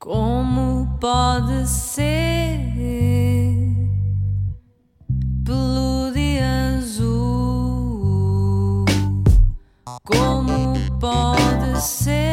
Como pode ser pelo dia azul? Como pode ser?